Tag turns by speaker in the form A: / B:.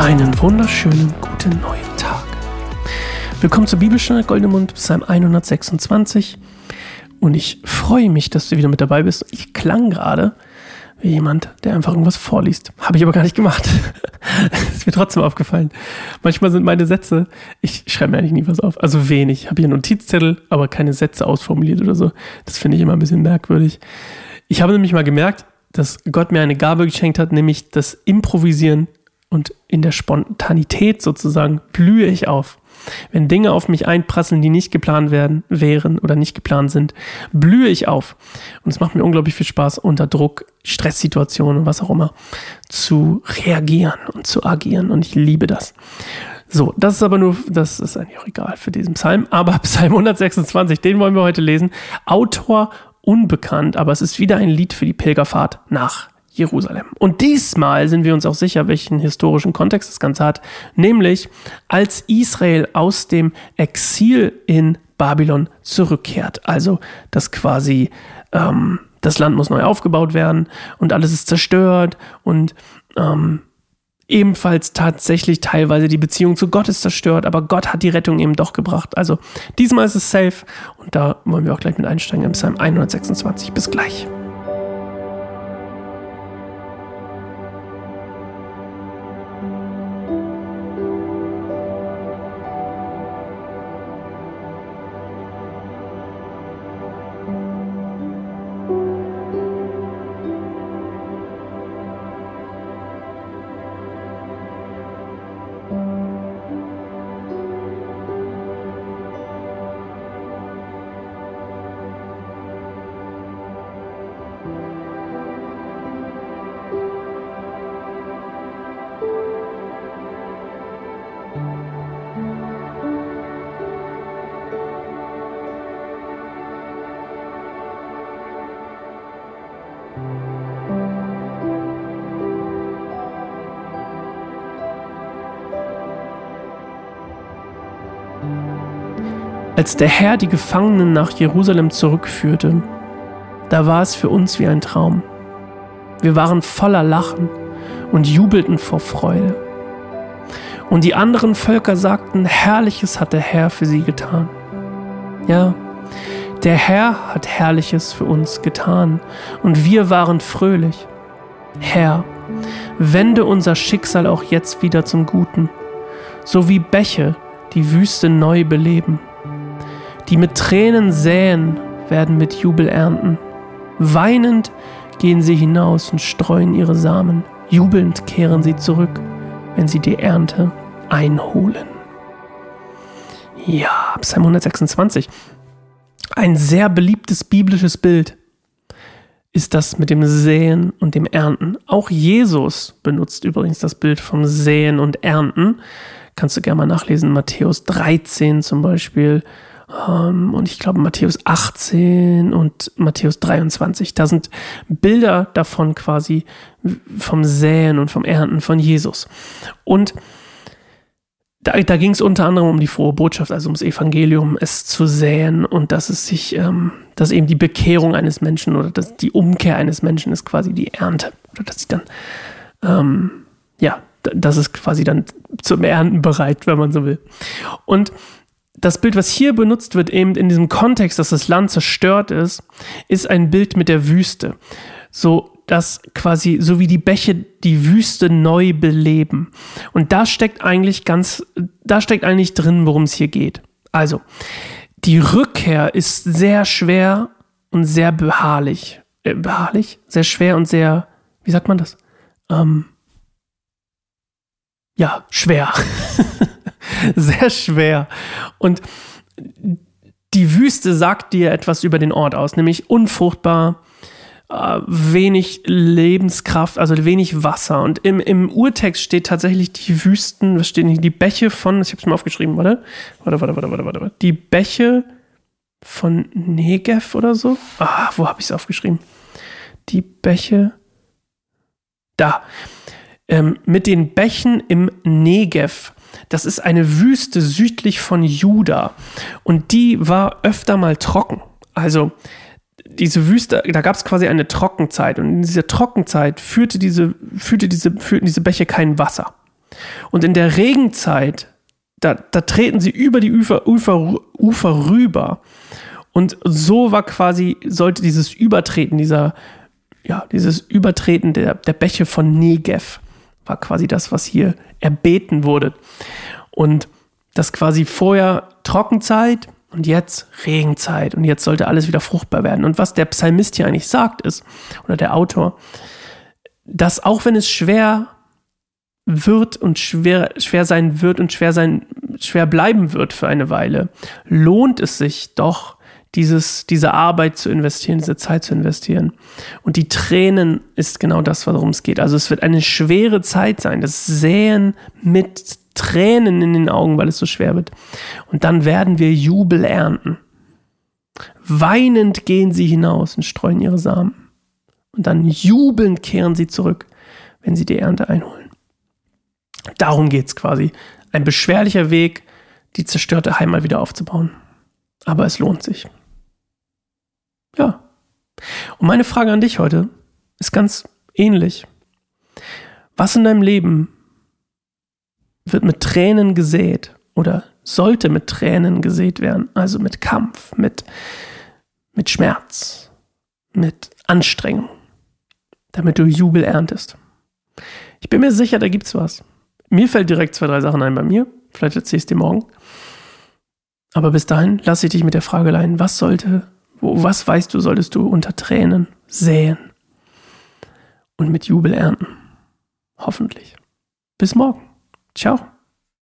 A: Einen wunderschönen guten neuen Tag. Willkommen zur Bibelstunde Goldemund, Psalm 126. Und ich freue mich, dass du wieder mit dabei bist. Ich klang gerade wie jemand, der einfach irgendwas vorliest. Habe ich aber gar nicht gemacht. ist mir trotzdem aufgefallen. Manchmal sind meine Sätze, ich schreibe mir eigentlich nie was auf. Also wenig. Ich habe hier einen Notizzettel, aber keine Sätze ausformuliert oder so. Das finde ich immer ein bisschen merkwürdig. Ich habe nämlich mal gemerkt, dass Gott mir eine Gabe geschenkt hat, nämlich das Improvisieren und in der Spontanität sozusagen blühe ich auf. Wenn Dinge auf mich einprasseln, die nicht geplant werden, wären oder nicht geplant sind, blühe ich auf. Und es macht mir unglaublich viel Spaß, unter Druck, Stresssituationen, was auch immer, zu reagieren und zu agieren. Und ich liebe das. So, das ist aber nur, das ist eigentlich auch egal für diesen Psalm. Aber Psalm 126, den wollen wir heute lesen. Autor unbekannt, aber es ist wieder ein Lied für die Pilgerfahrt nach Jerusalem. Und diesmal sind wir uns auch sicher, welchen historischen Kontext das Ganze hat, nämlich als Israel aus dem Exil in Babylon zurückkehrt. Also, dass quasi ähm, das Land muss neu aufgebaut werden und alles ist zerstört und ähm, ebenfalls tatsächlich teilweise die Beziehung zu Gott ist zerstört, aber Gott hat die Rettung eben doch gebracht. Also diesmal ist es safe und da wollen wir auch gleich mit einsteigen im Psalm 126. Bis gleich. Als der Herr die Gefangenen nach Jerusalem zurückführte, da war es für uns wie ein Traum. Wir waren voller Lachen und jubelten vor Freude. Und die anderen Völker sagten, Herrliches hat der Herr für sie getan. Ja, der Herr hat Herrliches für uns getan und wir waren fröhlich. Herr, wende unser Schicksal auch jetzt wieder zum Guten, so wie Bäche die Wüste neu beleben. Die mit Tränen säen, werden mit Jubel ernten. Weinend gehen sie hinaus und streuen ihre Samen. Jubelnd kehren sie zurück, wenn sie die Ernte einholen. Ja, Psalm 126. Ein sehr beliebtes biblisches Bild ist das mit dem Säen und dem Ernten. Auch Jesus benutzt übrigens das Bild vom Säen und Ernten. Kannst du gerne mal nachlesen, Matthäus 13 zum Beispiel, und ich glaube Matthäus 18 und Matthäus 23. Da sind Bilder davon quasi vom Säen und vom Ernten von Jesus. Und da, da ging es unter anderem um die frohe Botschaft, also ums Evangelium, es zu säen und dass es sich, ähm, dass eben die Bekehrung eines Menschen oder dass die Umkehr eines Menschen ist quasi die Ernte. Oder dass sie dann, ähm, ja, das ist quasi dann zum Ernten bereit, wenn man so will. Und das Bild, was hier benutzt wird, eben in diesem Kontext, dass das Land zerstört ist, ist ein Bild mit der Wüste. So, dass quasi, so wie die Bäche die Wüste neu beleben. Und da steckt eigentlich ganz, da steckt eigentlich drin, worum es hier geht. Also, die Rückkehr ist sehr schwer und sehr beharrlich. Äh, beharrlich? Sehr schwer und sehr, wie sagt man das? Ähm, ja, schwer. sehr schwer. Und die Wüste sagt dir etwas über den Ort aus, nämlich unfruchtbar, äh, wenig Lebenskraft, also wenig Wasser. Und im, im Urtext steht tatsächlich die Wüsten, was steht nicht, die Bäche von, ich habe es mal aufgeschrieben, warte, warte, warte, warte, warte, warte, die Bäche von Negev oder so. Ah, wo habe ich es aufgeschrieben? Die Bäche, da. Ähm, mit den Bächen im Negev das ist eine Wüste südlich von Juda und die war öfter mal trocken. Also diese Wüste, da gab es quasi eine Trockenzeit und in dieser Trockenzeit führte diese, führte diese, führten diese Bäche kein Wasser. Und in der Regenzeit, da, da treten sie über die Ufer, Ufer, Ufer rüber. Und so war quasi, sollte dieses Übertreten, dieser, ja, dieses Übertreten der, der Bäche von Negev, war quasi das, was hier erbeten wurde. Und das quasi vorher Trockenzeit und jetzt Regenzeit und jetzt sollte alles wieder fruchtbar werden. Und was der Psalmist hier eigentlich sagt ist, oder der Autor, dass auch wenn es schwer wird und schwer, schwer sein wird und schwer sein, schwer bleiben wird für eine Weile, lohnt es sich doch, dieses, diese Arbeit zu investieren, diese Zeit zu investieren. Und die Tränen ist genau das, worum es geht. Also es wird eine schwere Zeit sein, das Säen mit Tränen in den Augen, weil es so schwer wird. Und dann werden wir Jubel ernten. Weinend gehen sie hinaus und streuen ihre Samen. Und dann jubelnd kehren sie zurück, wenn sie die Ernte einholen. Darum geht es quasi. Ein beschwerlicher Weg, die zerstörte Heimat wieder aufzubauen. Aber es lohnt sich. Und meine Frage an dich heute ist ganz ähnlich. Was in deinem Leben wird mit Tränen gesät oder sollte mit Tränen gesät werden, also mit Kampf, mit, mit Schmerz, mit Anstrengung, damit du Jubel erntest. Ich bin mir sicher, da gibt's was. Mir fällt direkt zwei, drei Sachen ein bei mir. Vielleicht erzähle ich es dir morgen. Aber bis dahin lasse ich dich mit der Frage leihen, was sollte was weißt du, solltest du unter Tränen säen und mit Jubel ernten? Hoffentlich. Bis morgen. Ciao.